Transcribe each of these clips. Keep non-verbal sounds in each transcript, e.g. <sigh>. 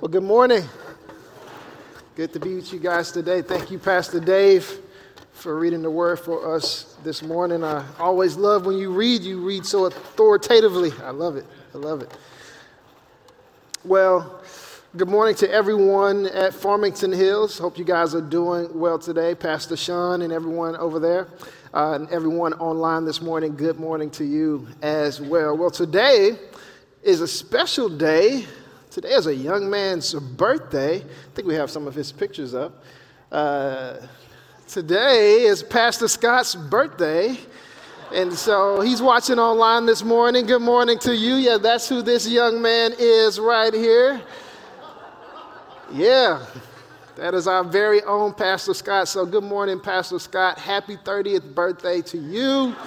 Well, good morning. Good to be with you guys today. Thank you, Pastor Dave, for reading the word for us this morning. I always love when you read, you read so authoritatively. I love it. I love it. Well, good morning to everyone at Farmington Hills. Hope you guys are doing well today. Pastor Sean and everyone over there, uh, and everyone online this morning, good morning to you as well. Well, today is a special day Today is a young man's birthday. I think we have some of his pictures up. Uh, today is Pastor Scott's birthday. And so he's watching online this morning. Good morning to you. Yeah, that's who this young man is right here. Yeah, that is our very own Pastor Scott. So good morning, Pastor Scott. Happy 30th birthday to you. <laughs>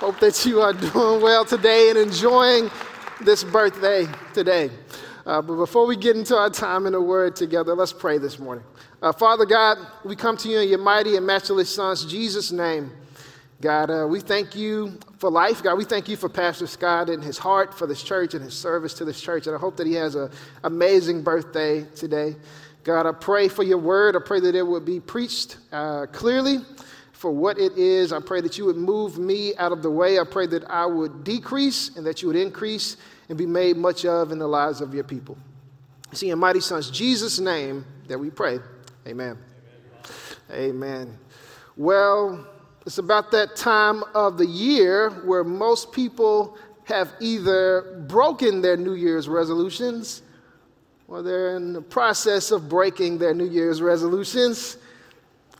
Hope that you are doing well today and enjoying this birthday today. Uh, but before we get into our time in the Word together, let's pray this morning. Uh, Father God, we come to you in your mighty and matchless Son's Jesus' name. God, uh, we thank you for life. God, we thank you for Pastor Scott and his heart for this church and his service to this church. And I hope that he has an amazing birthday today. God, I pray for your word. I pray that it would be preached uh, clearly for what it is. I pray that you would move me out of the way. I pray that I would decrease and that you would increase and be made much of in the lives of your people. See, in mighty Son's Jesus' name that we pray. Amen. Amen. Amen. Well, it's about that time of the year where most people have either broken their New Year's resolutions or they're in the process of breaking their New Year's resolutions.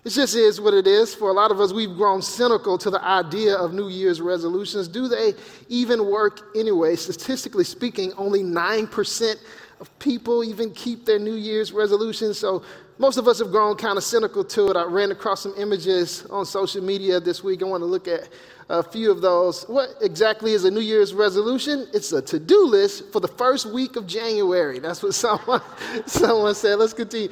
It just is what it is. For a lot of us, we've grown cynical to the idea of New Year's resolutions. Do they even work anyway? Statistically speaking, only 9% of people even keep their New Year's resolutions. So most of us have grown kind of cynical to it. I ran across some images on social media this week. I want to look at a few of those. What exactly is a New Year's resolution? It's a to do list for the first week of January. That's what <laughs> someone, someone said. Let's continue.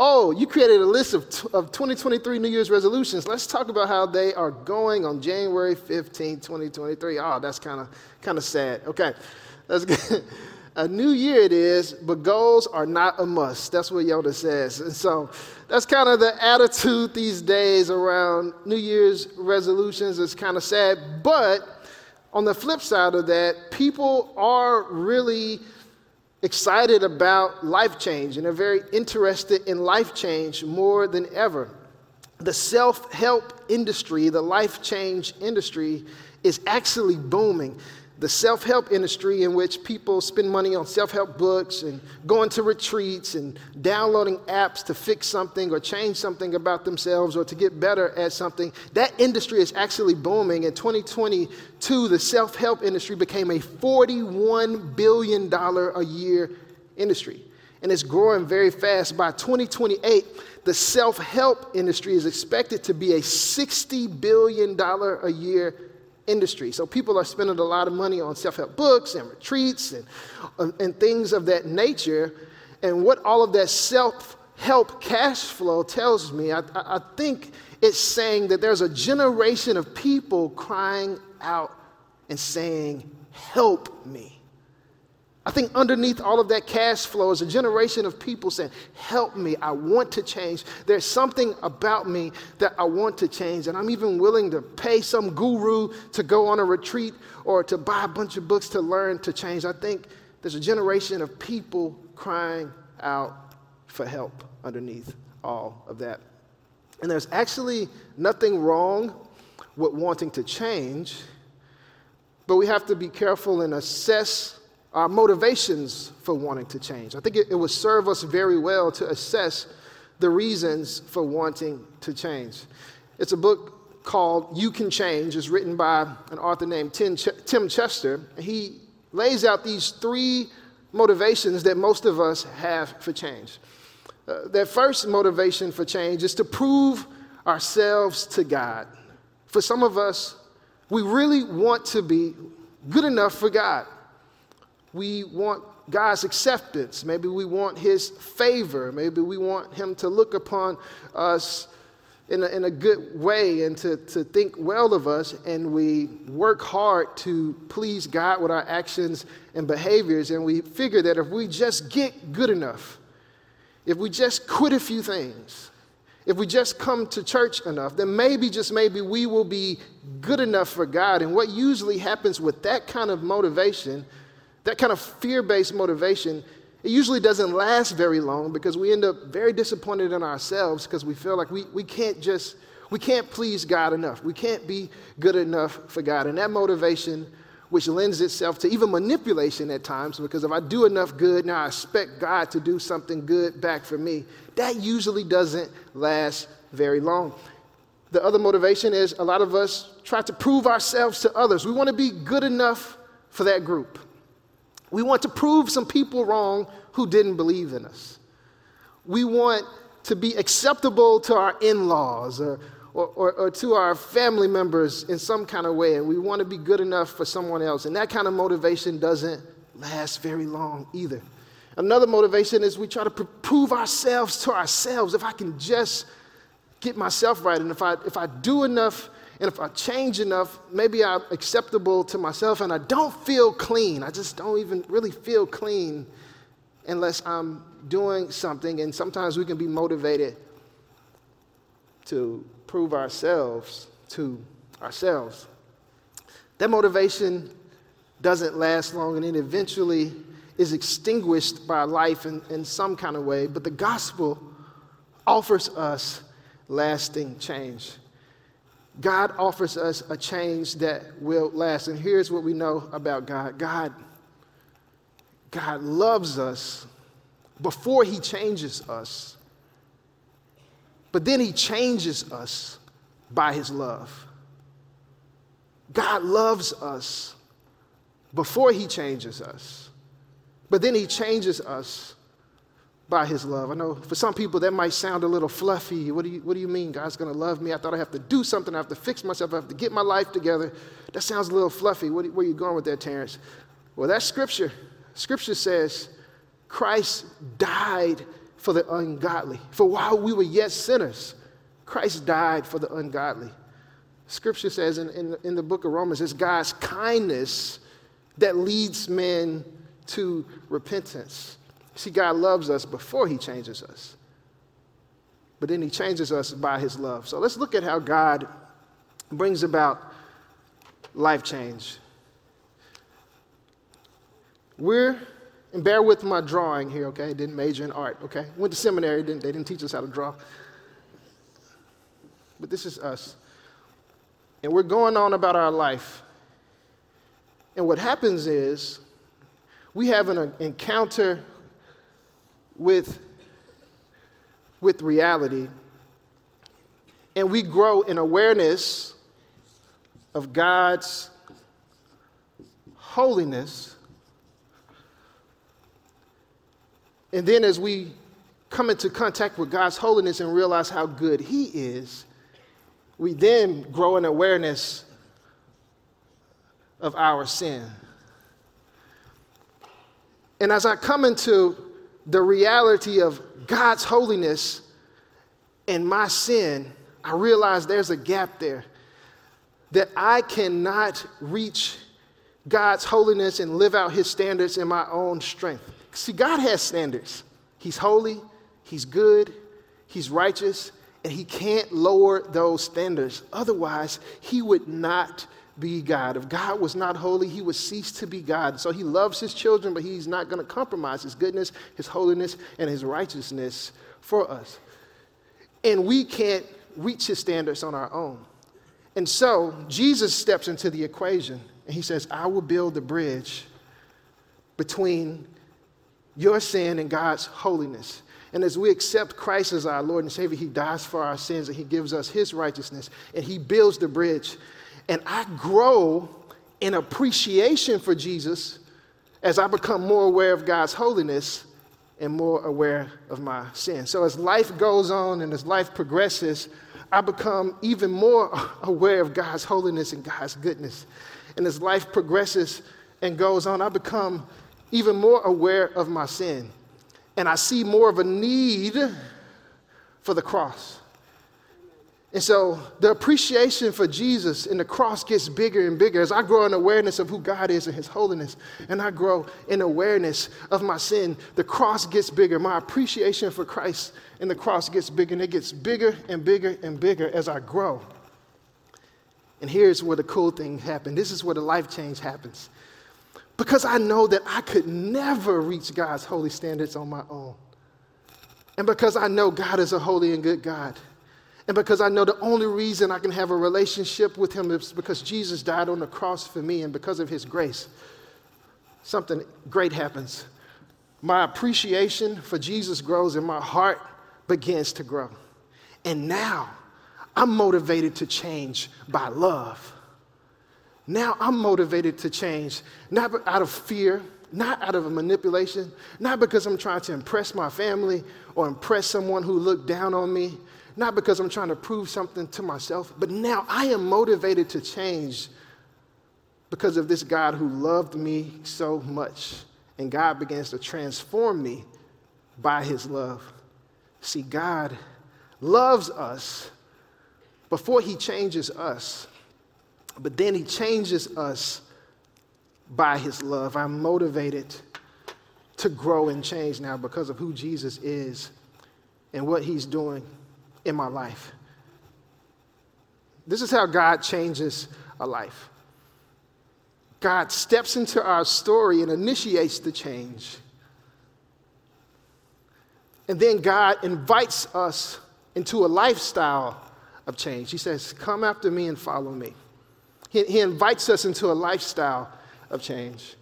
Oh, you created a list of, t- of 2023 New Year's resolutions. Let's talk about how they are going on January 15, 2023. Oh, ah, that's kind of kind of sad. Okay, that's good. <laughs> a new year it is, but goals are not a must. That's what Yoda says. And so that's kind of the attitude these days around New Year's resolutions. It's kind of sad. But on the flip side of that, people are really excited about life change and are very interested in life change more than ever. The self help industry, the life change industry, is actually booming the self help industry, in which people spend money on self help books and going to retreats and downloading apps to fix something or change something about themselves or to get better at something, that industry is actually booming. In 2022, the self help industry became a $41 billion a year industry. And it's growing very fast. By 2028, the self help industry is expected to be a $60 billion a year industry. So people are spending a lot of money on self help books and retreats and, uh, and things of that nature. And what all of that self help cash flow tells me, I, I think it's saying that there's a generation of people crying out and saying, Help me. I think underneath all of that cash flow is a generation of people saying, Help me, I want to change. There's something about me that I want to change. And I'm even willing to pay some guru to go on a retreat or to buy a bunch of books to learn to change. I think there's a generation of people crying out for help underneath all of that. And there's actually nothing wrong with wanting to change, but we have to be careful and assess our motivations for wanting to change. I think it, it would serve us very well to assess the reasons for wanting to change. It's a book called You Can Change. It's written by an author named Tim, Ch- Tim Chester. He lays out these three motivations that most of us have for change. Uh, that first motivation for change is to prove ourselves to God. For some of us, we really want to be good enough for God we want God's acceptance. Maybe we want His favor. Maybe we want Him to look upon us in a, in a good way and to, to think well of us, and we work hard to please God with our actions and behaviors, and we figure that if we just get good enough, if we just quit a few things, if we just come to church enough, then maybe, just maybe, we will be good enough for God. And what usually happens with that kind of motivation, that kind of fear based motivation, it usually doesn't last very long because we end up very disappointed in ourselves because we feel like we, we can't just, we can't please God enough. We can't be good enough for God. And that motivation, which lends itself to even manipulation at times, because if I do enough good, now I expect God to do something good back for me, that usually doesn't last very long. The other motivation is a lot of us try to prove ourselves to others. We want to be good enough for that group. We want to prove some people wrong who didn't believe in us. We want to be acceptable to our in laws or, or, or, or, to our family members in some kind of way, and we want to be good enough for someone else. And that kind of motivation doesn't last very long either. Another motivation is we try to pr- prove ourselves to ourselves. If I can just get myself right, and if I, if I do enough and if I change enough, maybe I'm acceptable to myself and I don't feel clean. I just don't even really feel clean unless I'm doing something. And sometimes we can be motivated to prove ourselves to ourselves. That motivation doesn't last long and it eventually is extinguished by life in, in some kind of way. But the gospel offers us lasting change. God offers us a change that will last. And here's what we know about God God, God loves us before He changes us, but then He changes us by His love. God loves us before He changes us, but then He changes us by his love. I know for some people that might sound a little fluffy. What do you, what do you mean God's going to love me? I thought I have to do something. I have to fix myself. I have to get my life together. That sounds a little fluffy. What, where are you going with that, Terrence? Well, that's scripture. Scripture says Christ died for the ungodly. For while we were yet sinners, Christ died for the ungodly. Scripture says in, in, in the book of Romans, it's God's kindness that leads men to repentance. See, God loves us before He changes us, but then He changes us by His love. So let's look at how God brings about life change. We're, and bear with my drawing here, okay? Didn't major in art, okay? Went to seminary, didn't, they didn't teach us how to draw. But this is us. And we're going on about our life. And what happens is we have an encounter with, with reality, and we grow in awareness of God's holiness. And then, as we come into contact with God's holiness and realize how good He is, we then grow in awareness of our sin. And as I come into the reality of God's holiness and my sin, I realize there's a gap there. That I cannot reach God's holiness and live out his standards in my own strength. See, God has standards. He's holy, he's good, he's righteous, and he can't lower those standards. Otherwise, he would not be God. If God was not holy, he would cease to be God. So he loves his children, but he's not going to compromise his goodness, his holiness, and his righteousness for us. And we can't reach his standards on our own. And so Jesus steps into the equation and he says, I will build the bridge between your sin and God's holiness. And as we accept Christ as our Lord and Savior, He dies for our sins and He gives us His righteousness and He builds the bridge and I grow in appreciation for Jesus as I become more aware of God's holiness and more aware of my sin. So as life goes on and as life progresses, I become even more <laughs> aware of God's holiness and God's goodness. And as life progresses and goes on, I become even more aware of my sin. And I see more of a need for the cross. And so the appreciation for Jesus and the cross gets bigger and bigger as I grow in awareness of who God is and His holiness, and I grow in awareness of my sin. The cross gets bigger. My appreciation for Christ and the cross gets bigger, and it gets bigger and bigger and bigger as I grow. And here's where the cool thing happened. This is where the life change happens. Because I know that I could never reach God's holy standards on my own. And because I know God is a holy and good God. And because I know the only reason I can have a relationship with Him is because Jesus died on the cross for me and because of His grace, something great happens. My appreciation for Jesus grows and my heart begins to grow. And now I'm motivated to change by love. Now I'm motivated to change, not out of fear, not out of manipulation, not because I'm trying to impress my family or impress someone who looked down on me, not because I'm trying to prove something to myself, but now I am motivated to change because of this God who loved me so much. And God begins to transform me by his love. See, God loves us before he changes us, but then he changes us by his love. I'm motivated to grow and change now because of who Jesus is and what he's doing in my life. This is how God changes a life. God steps into our story and initiates the change. And then God invites us into a lifestyle of change. He says, Come after me and follow me. He, he invites us into a lifestyle of change.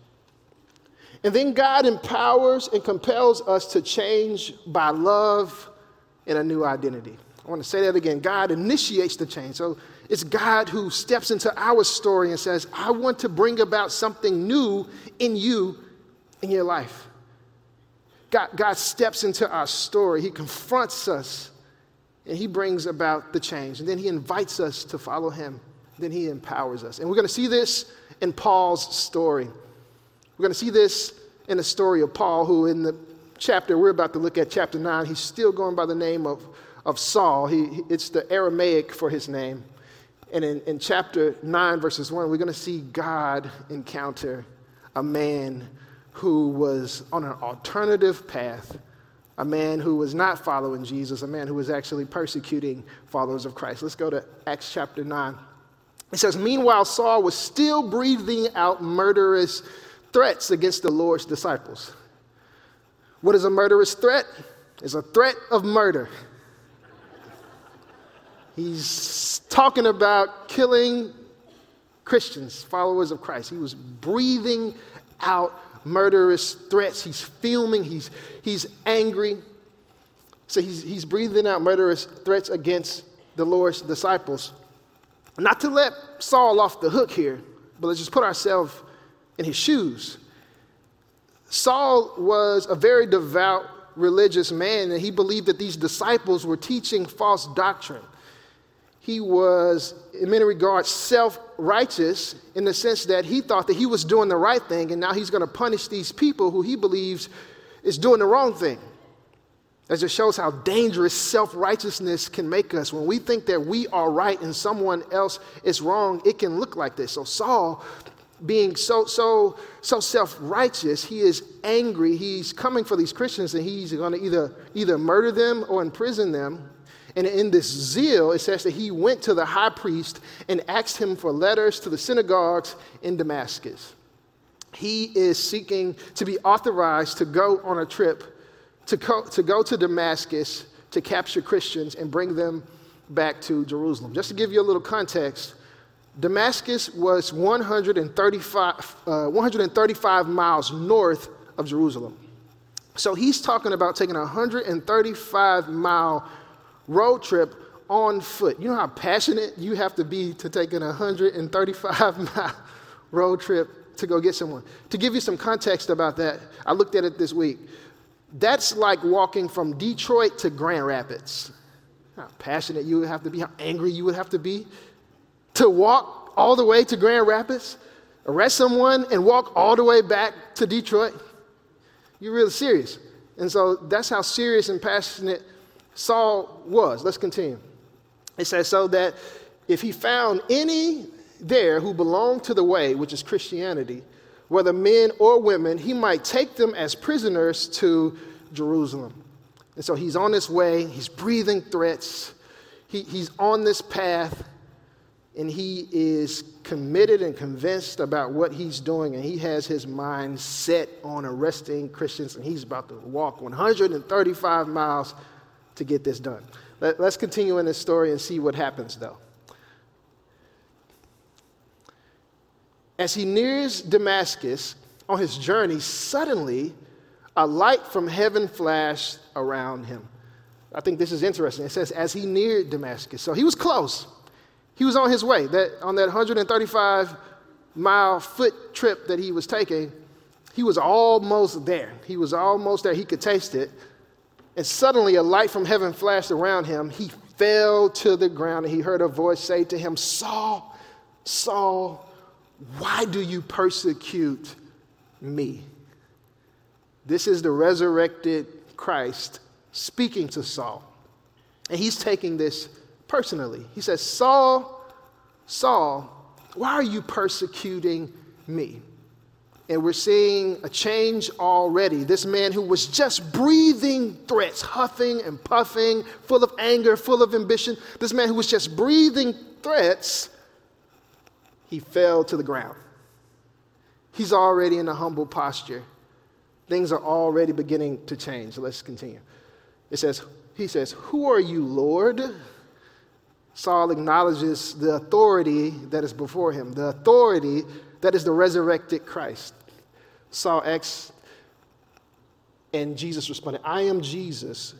And then God empowers and compels us to change by love and a new identity. I want to say that again. God initiates the change. So it's God who steps into our story and says, I want to bring about something new in you in your life. God, God steps into our story. He confronts us and he brings about the change. And then he invites us to follow him. Then he empowers us. And we're going to see this in Paul's story. We're going to see this in the story of Paul, who in the chapter we're about to look at, chapter 9, he's still going by the name of of Saul. He, it's the Aramaic for his name. And in, in chapter 9, verses 1, we're going to see God encounter a man who was on an alternative path, a man who was not following Jesus, a man who was actually persecuting followers of Christ. Let's go to Acts chapter 9. It says, Meanwhile, Saul was still breathing out murderous threats against the Lord's disciples. What is a murderous threat? It's a threat of murder. He's talking about killing Christians, followers of Christ. He was breathing out murderous threats. He's filming, he's, he's angry. So he's, he's breathing out murderous threats against the Lord's disciples. Not to let Saul off the hook here, but let's just put ourselves in his shoes. Saul was a very devout religious man, and he believed that these disciples were teaching false doctrine he was, in many regards, self righteous in the sense that he thought that he was doing the right thing, and now he's going to punish these people who he believes is doing the wrong thing. As it shows how dangerous self righteousness can make us. When we think that we are right and someone else is wrong, it can look like this. So, Saul, being so, so, so self righteous, he is angry. He's coming for these Christians and he's going to either, either murder them or imprison them. And in this zeal, it says that he went to the high priest and asked him for letters to the synagogues in Damascus. He is seeking to be authorized to go on a trip to to go to Damascus to capture Christians and bring them back to Jerusalem. Just to give you a little context, Damascus was 135, uh, 135 miles north of Jerusalem. So he's talking about taking a 135 mile road trip on foot. You know how passionate you have to be to take an 135 <laughs> mile road trip to go get someone. To give you some context about that, I looked at it this week. That's like walking from Detroit to Grand Rapids. How passionate you would have to be, how angry you would have to be to walk all the way to Grand Rapids, arrest someone, and walk all the way back to Detroit. You're really serious. And so that's how serious and passionate Saul was. Let's continue. It says, so that if he found any there who belonged to the way, which is Christianity, whether men or women, he might take them as prisoners to Jerusalem. And so he's on his way, he's breathing threats, he, he's on this path, and he is committed and convinced about what he's doing, and he has his mind set on arresting Christians, and he's about to walk 135 miles to get this done. Let, us continue in this story and see what happens, though. As he nears Damascus on his journey, suddenly a light from heaven flashed around him. I think this is interesting. It says, as he neared Damascus. So he was close. He was on his way. That, on that 135 mile foot trip that he was taking, he was almost there. He was almost there. He could taste it. And suddenly a light from heaven flashed around him. He fell to the ground and he heard a voice say to him, Saul, Saul, why do you persecute me? This is the resurrected Christ speaking to Saul. And he's taking this personally. He says, Saul, Saul, why are you persecuting me? And we're seeing a change already. This man who was just breathing threats, huffing and puffing, full of anger, full of ambition, this man who was just breathing threats he fell to the ground. He's already in a humble posture. Things are already beginning to change. Let's continue. It says, He says, Who are you, Lord? Saul acknowledges the authority that is before him, the authority that is the resurrected Christ. Saul asks, and Jesus responded, I am Jesus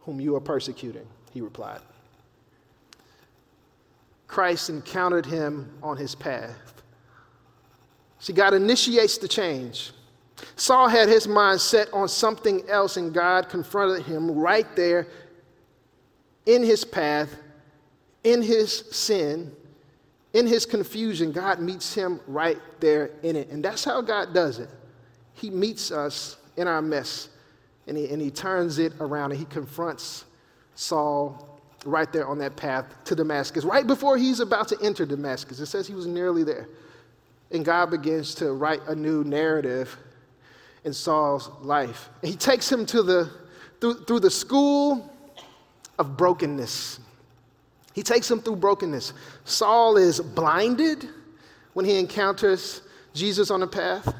whom you are persecuting, he replied. Christ encountered him on his path. See, God initiates the change. Saul had his mind set on something else, and God confronted him right there in his path, in his sin, in his confusion. God meets him right there in it. And that's how God does it. He meets us in our mess, and he, and he turns it around, and he confronts Saul right there on that path to Damascus, right before he's about to enter Damascus. It says he was nearly there. And God begins to write a new narrative in Saul's life. And he takes him to the, through, through the school of brokenness. He takes him through brokenness. Saul is blinded when he encounters Jesus on the path.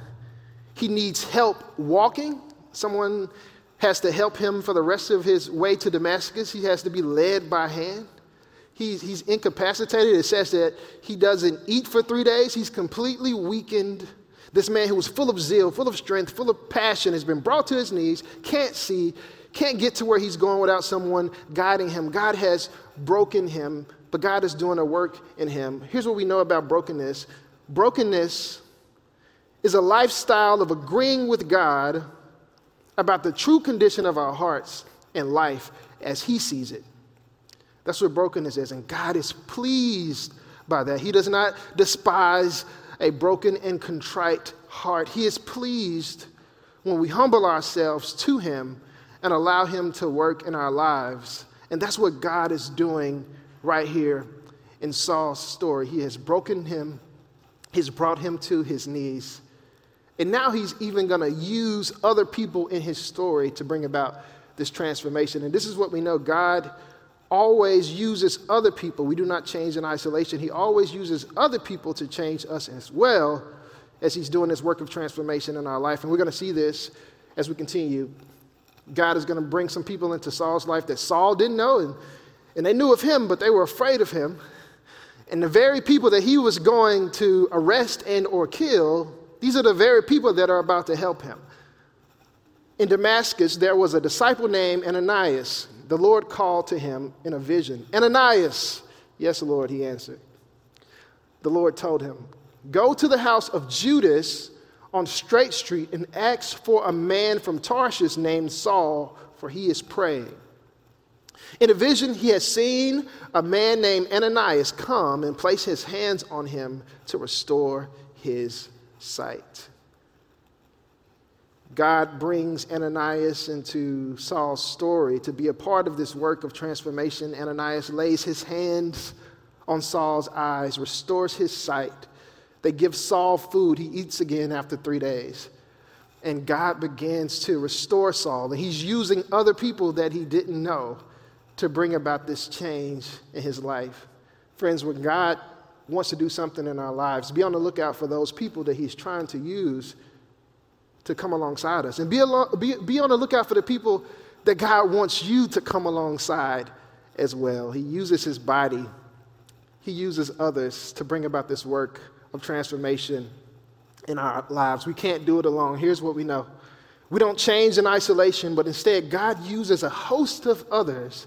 He needs help walking. Someone has to help him for the rest of his way to Damascus. He has to be led by hand. He's, he's incapacitated. It says that he doesn't eat for three days. He's completely weakened. This man who was full of zeal, full of strength, full of passion has been brought to his knees, can't see, can't get to where he's going without someone guiding him. God has broken him, but God is doing a work in him. Here's what we know about brokenness brokenness is a lifestyle of agreeing with God about the true condition of our hearts and life as He sees it. That's what brokenness is, and God is pleased by that. He does not despise a broken and contrite heart. He is pleased when we humble ourselves to Him and allow Him to work in our lives. And that's what God is doing right here in Saul's story. He has broken him, He's brought him to his knees, and now he's even going to use other people in his story to bring about this transformation. And this is what we know God always uses other people. We do not change in isolation. He always uses other people to change us as well as he's doing this work of transformation in our life. And we're going to see this as we continue. God is going to bring some people into Saul's life that Saul didn't know, and, and they knew of him, but they were afraid of him. And the very people that he was going to arrest and or kill these are the very people that are about to help him. In Damascus, there was a disciple named Ananias. The Lord called to him in a vision Ananias. Yes, Lord, he answered. The Lord told him, Go to the house of Judas on Straight Street and asks for a man from Tarsus named Saul, for he is praying. In a vision, he has seen a man named Ananias come and place his hands on him to restore his sight. God brings Ananias into Saul's story to be a part of this work of transformation. Ananias lays his hands on Saul's eyes, restores his sight. They give Saul food. He eats again after three days. And God begins to restore Saul. And he's using other people that he didn't know to bring about this change in his life. Friends, when God wants to do something in our lives, be on the lookout for those people that he's trying to use to come alongside us. And be, along, be, be on the lookout for the people that God wants you to come alongside as well. He uses his body, he uses others to bring about this work of transformation in our lives. We can't do it alone. Here's what we know we don't change in isolation, but instead, God uses a host of others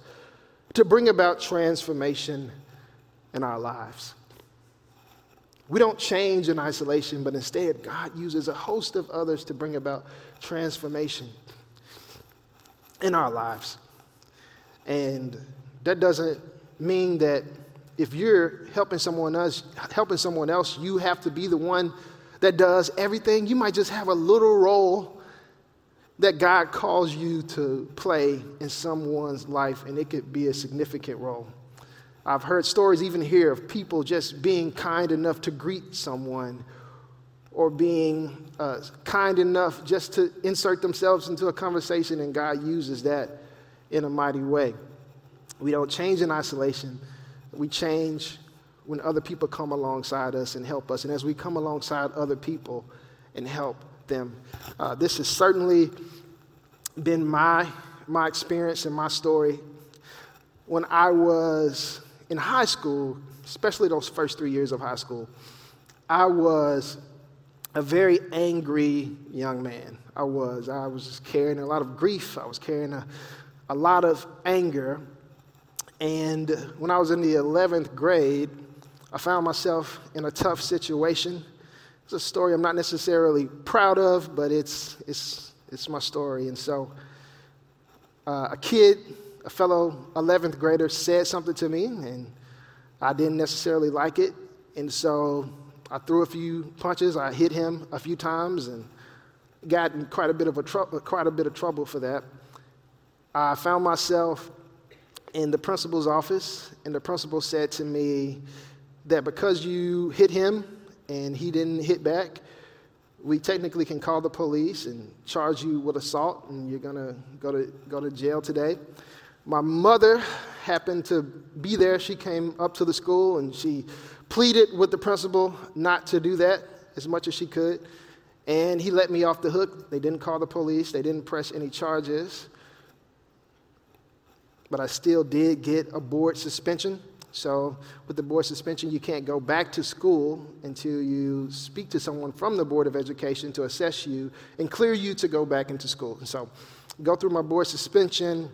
to bring about transformation in our lives. We don't change in isolation, but instead, God uses a host of others to bring about transformation in our lives. And that doesn't mean that if you're helping someone else, helping someone else, you have to be the one that does everything. You might just have a little role that God calls you to play in someone's life, and it could be a significant role. I've heard stories even here of people just being kind enough to greet someone or being uh, kind enough just to insert themselves into a conversation, and God uses that in a mighty way. We don't change in isolation, we change when other people come alongside us and help us. And as we come alongside other people and help them, uh, this has certainly been my, my experience and my story. When I was in high school, especially those first three years of high school, I was a very angry young man. I was. I was carrying a lot of grief. I was carrying a, a lot of anger. And when I was in the 11th grade, I found myself in a tough situation. It's a story I'm not necessarily proud of, but it's, it's, it's my story. And so, uh, a kid a fellow 11th grader said something to me, and I didn't necessarily like it. And so I threw a few punches. I hit him a few times and got in quite a bit of, a quite a bit of trouble for that. I found myself in the principal's office, and the principal said to me that because you hit him and he didn't hit back, we technically can call the police and charge you with assault, and you're to go to go to jail today. My mother happened to be there. She came up to the school and she pleaded with the principal not to do that as much as she could. And he let me off the hook. They didn't call the police, they didn't press any charges. But I still did get a board suspension. So, with the board suspension, you can't go back to school until you speak to someone from the Board of Education to assess you and clear you to go back into school. So, go through my board suspension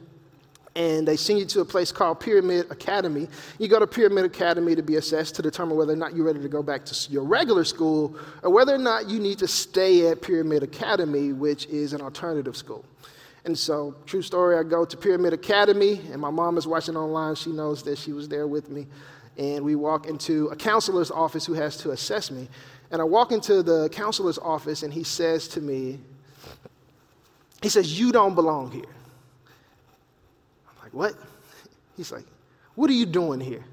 and they send you to a place called Pyramid Academy. You go to Pyramid Academy to be assessed to determine whether or not you're ready to go back to your regular school or whether or not you need to stay at Pyramid Academy, which is an alternative school. And so, true story, I go to Pyramid Academy, and my mom is watching online. She knows that she was there with me. And we walk into a counselor's office who has to assess me. And I walk into the counselor's office, and he says to me, he says, You don't belong here I'm like, what? He's like, what are you doing here?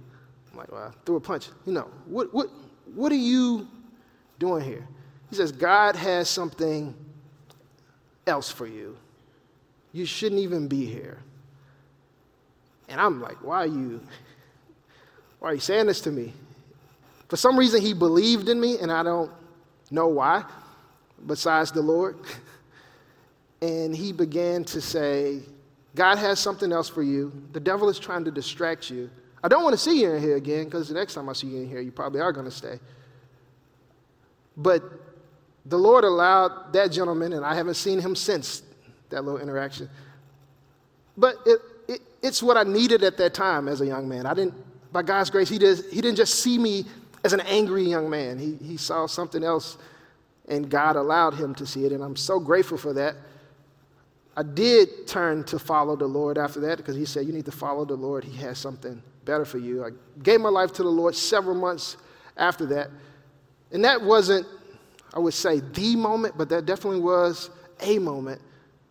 I'm like, well, I threw a punch. You know, what, what, what are you doing here? He says, God has something else for you. You shouldn't even be here. And I'm like, why are you, why are you saying this to me? For some reason, he believed in me, and I don't know why, besides the Lord. <laughs> And he began to say, God has something else for you. The devil is trying to distract you. I don't want to see you in here again because the next time I see you in here, you probably are going to stay. But the Lord allowed that gentleman, and I haven't seen him since that little interaction. But it, it, it's what I needed at that time as a young man. I didn't, by God's grace, he, did, he didn't just see me as an angry young man. He, he saw something else, and God allowed him to see it, and I'm so grateful for that. I did turn to follow the Lord after that because he said, You need to follow the Lord. He has something better for you. I gave my life to the Lord several months after that. And that wasn't, I would say, the moment, but that definitely was a moment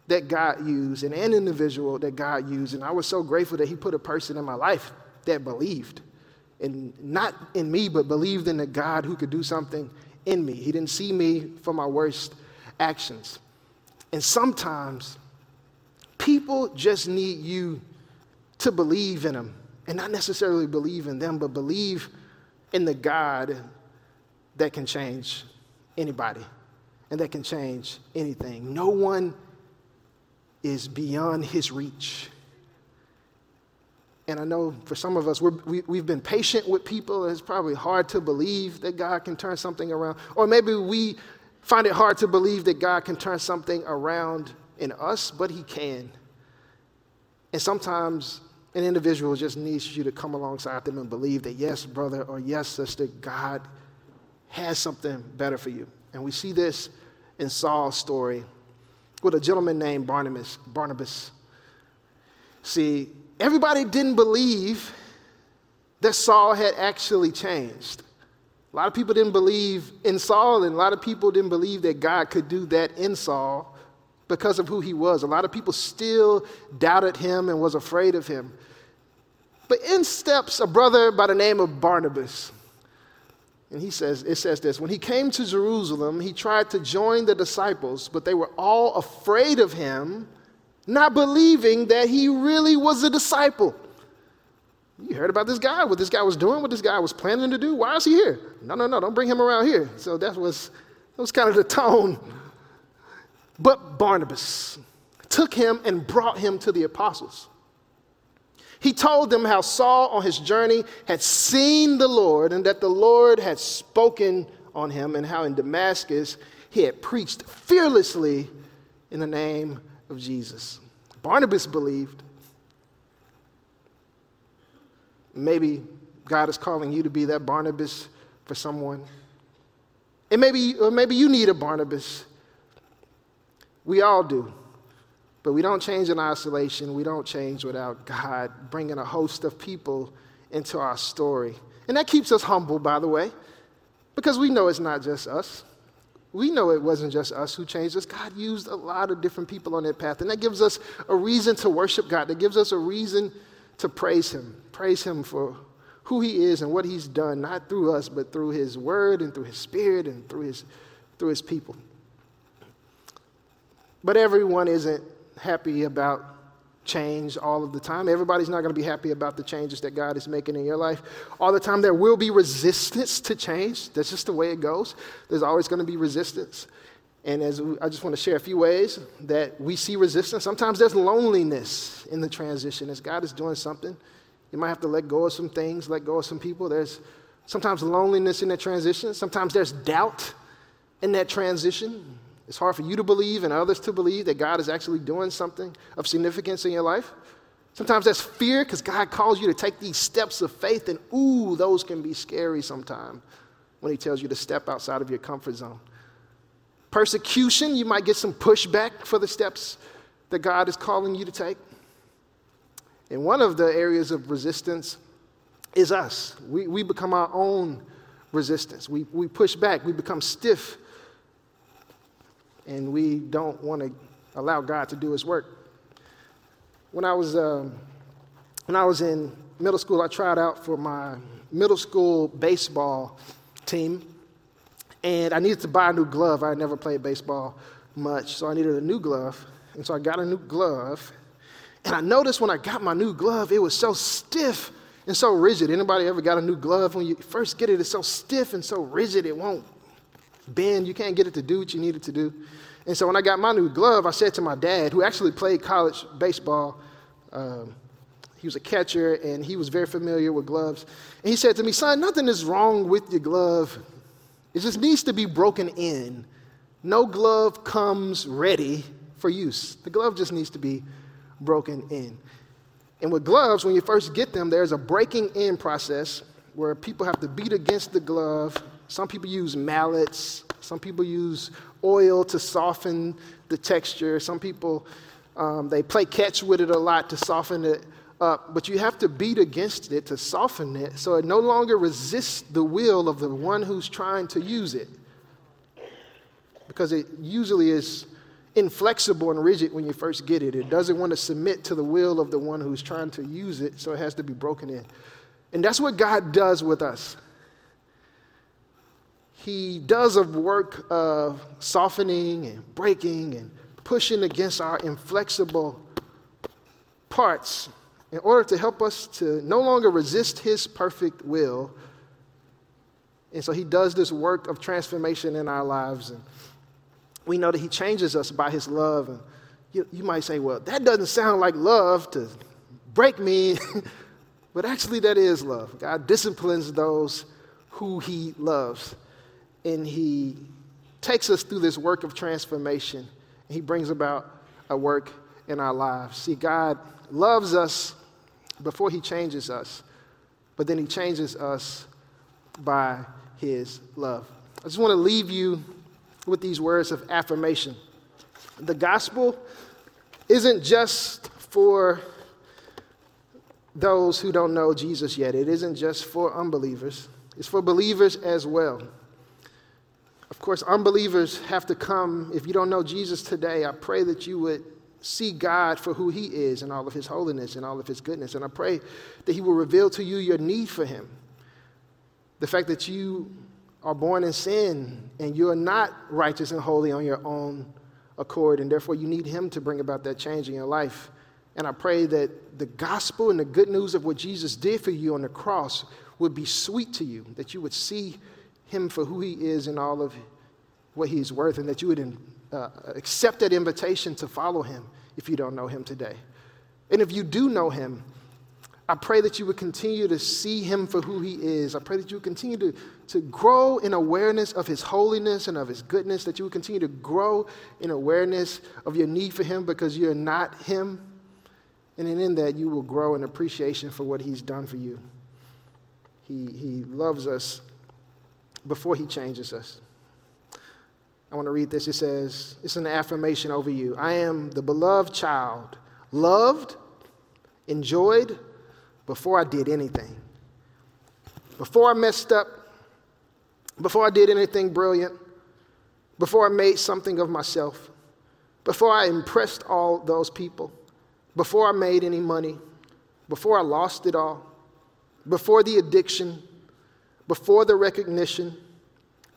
that God used and an individual that God used. And I was so grateful that He put a person in my life that believed. And not in me, but believed in the God who could do something in me. He didn't see me for my worst actions. And sometimes people just need you to believe in them and not necessarily believe in them, but believe in the God that can change anybody and that can change anything. No one is beyond his reach. And I know for some of us, we we, have been patient with people. It's probably hard to believe that God can turn something around. Or maybe we find it hard to believe that God can turn something around in us, but He can. And sometimes an individual just needs you to come alongside them and believe that, yes, brother or yes, sister, God has something better for you. And we see this in Saul's story with a gentleman named Barnabas. Barnabas. See, everybody didn't believe that Saul had actually changed. A lot of people didn't believe in Saul, and a lot of people didn't believe that God could do that in Saul because of who he was. A lot of people still doubted him and was afraid of him. But in steps a brother by the name of Barnabas. And he says, it says this when he came to Jerusalem, he tried to join the disciples, but they were all afraid of him, not believing that he really was a disciple. You heard about this guy, what this guy was doing, what this guy was planning to do. Why is he here? No, no, no, don't bring him around here. So that was, that was kind of the tone. But Barnabas took him and brought him to the apostles. He told them how Saul on his journey had seen the Lord and that the Lord had spoken on him, and how in Damascus he had preached fearlessly in the name of Jesus. Barnabas believed. Maybe God is calling you to be that Barnabas for someone. And maybe, or maybe you need a Barnabas. We all do. But we don't change in isolation. We don't change without God bringing a host of people into our story. And that keeps us humble, by the way, because we know it's not just us. We know it wasn't just us who changed us. God used a lot of different people on that path. And that gives us a reason to worship God. That gives us a reason to praise Him. Praise Him for who He is and what He's done, not through us, but through His Word and through His Spirit and through His, through his people. But everyone isn't happy about change all of the time. Everybody's not going to be happy about the changes that God is making in your life all the time. There will be resistance to change. That's just the way it goes. There's always going to be resistance. And as we, I just want to share a few ways that we see resistance. Sometimes there's loneliness in the transition as God is doing something. You might have to let go of some things, let go of some people. There's sometimes loneliness in that transition. Sometimes there's doubt in that transition. It's hard for you to believe and others to believe that God is actually doing something of significance in your life. Sometimes that's fear because God calls you to take these steps of faith, and ooh, those can be scary sometimes when He tells you to step outside of your comfort zone. Persecution, you might get some pushback for the steps that God is calling you to take. And one of the areas of resistance is us. We, we become our own resistance. We, we push back, we become stiff and we don't want to allow God to do His work. When I was um, when I was in middle school, I tried out for my middle school baseball team, and I needed to buy a new glove. I had never played baseball much, so I needed a new glove, and so I got a new glove. And I noticed when I got my new glove, it was so stiff and so rigid. Anybody ever got a new glove? When you first get it, it's so stiff and so rigid, it won't bend. You can't get it to do what you need it to do. And so when I got my new glove, I said to my dad, who actually played college baseball, um, he was a catcher and he was very familiar with gloves. And he said to me, Son, nothing is wrong with your glove. It just needs to be broken in. No glove comes ready for use. The glove just needs to be broken in. And with gloves, when you first get them, there's a breaking in process where people have to beat against the glove some people use mallets. Some people use oil to soften the texture. Some people, um, they play catch with it a lot to soften it up. But you have to beat against it to soften it so it no longer resists the will of the one who's trying to use it. Because it usually is inflexible and rigid when you first get it. It doesn't want to submit to the will of the one who's trying to use it, so it has to be broken in. And that's what God does with us. He does a work of softening and breaking and pushing against our inflexible parts in order to help us to no longer resist His perfect will. And so He does this work of transformation in our lives. And we know that He changes us by His love. And you, you might say, well, that doesn't sound like love to break me. <laughs> but actually, that is love. God disciplines those who He loves. And He takes us through this work of transformation. He brings about a work in our lives. See, God loves us before he changes us, but then he changes us by his love. I just want to leave you with these words of affirmation. The gospel isn't just for those who don't know Jesus yet, it isn't just for unbelievers, it's for believers as well. Course, unbelievers have to come. If you don't know Jesus today, I pray that you would see God for who He is and all of His holiness and all of His goodness. And I pray that He will reveal to you your need for Him. The fact that you are born in sin and you are not righteous and holy on your own accord, and therefore you need Him to bring about that change in your life. And I pray that the gospel and the good news of what Jesus did for you on the cross would be sweet to you, that you would see Him for who He is and all of what He's worth, and that you would uh, accept that invitation to follow him if you don't know him today. And if you do know him, I pray that you would continue to see him for who he is. I pray that you would continue to, to grow in awareness of his holiness and of his goodness, that you would continue to grow in awareness of your need for him because you're not him. And in that, you will grow in appreciation for what he's done for you. He, he loves us before he changes us. I want to read this. It says, It's an affirmation over you. I am the beloved child, loved, enjoyed before I did anything. Before I messed up, before I did anything brilliant, before I made something of myself, before I impressed all those people, before I made any money, before I lost it all, before the addiction, before the recognition,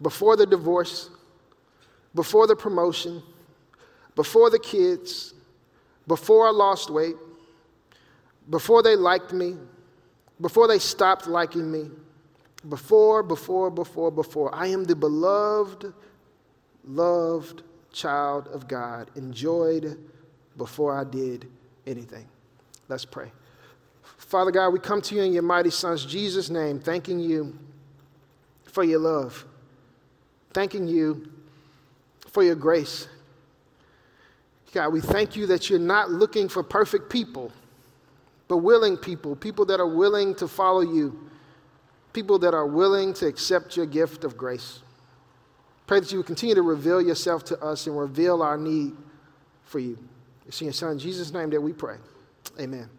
before the divorce before the promotion, before the kids, before I lost weight, before they liked me, before they stopped liking me, before, before, before, before. I am the beloved, loved child of God, enjoyed before I did anything. Let's pray. Father God, we come to you in your mighty Son's Jesus' name, thanking you for your love, thanking you for your grace. God, we thank you that you're not looking for perfect people, but willing people, people that are willing to follow you, people that are willing to accept your gift of grace. Pray that you would continue to reveal yourself to us and reveal our need for you. It's in your Son, Jesus' name, that we pray. Amen.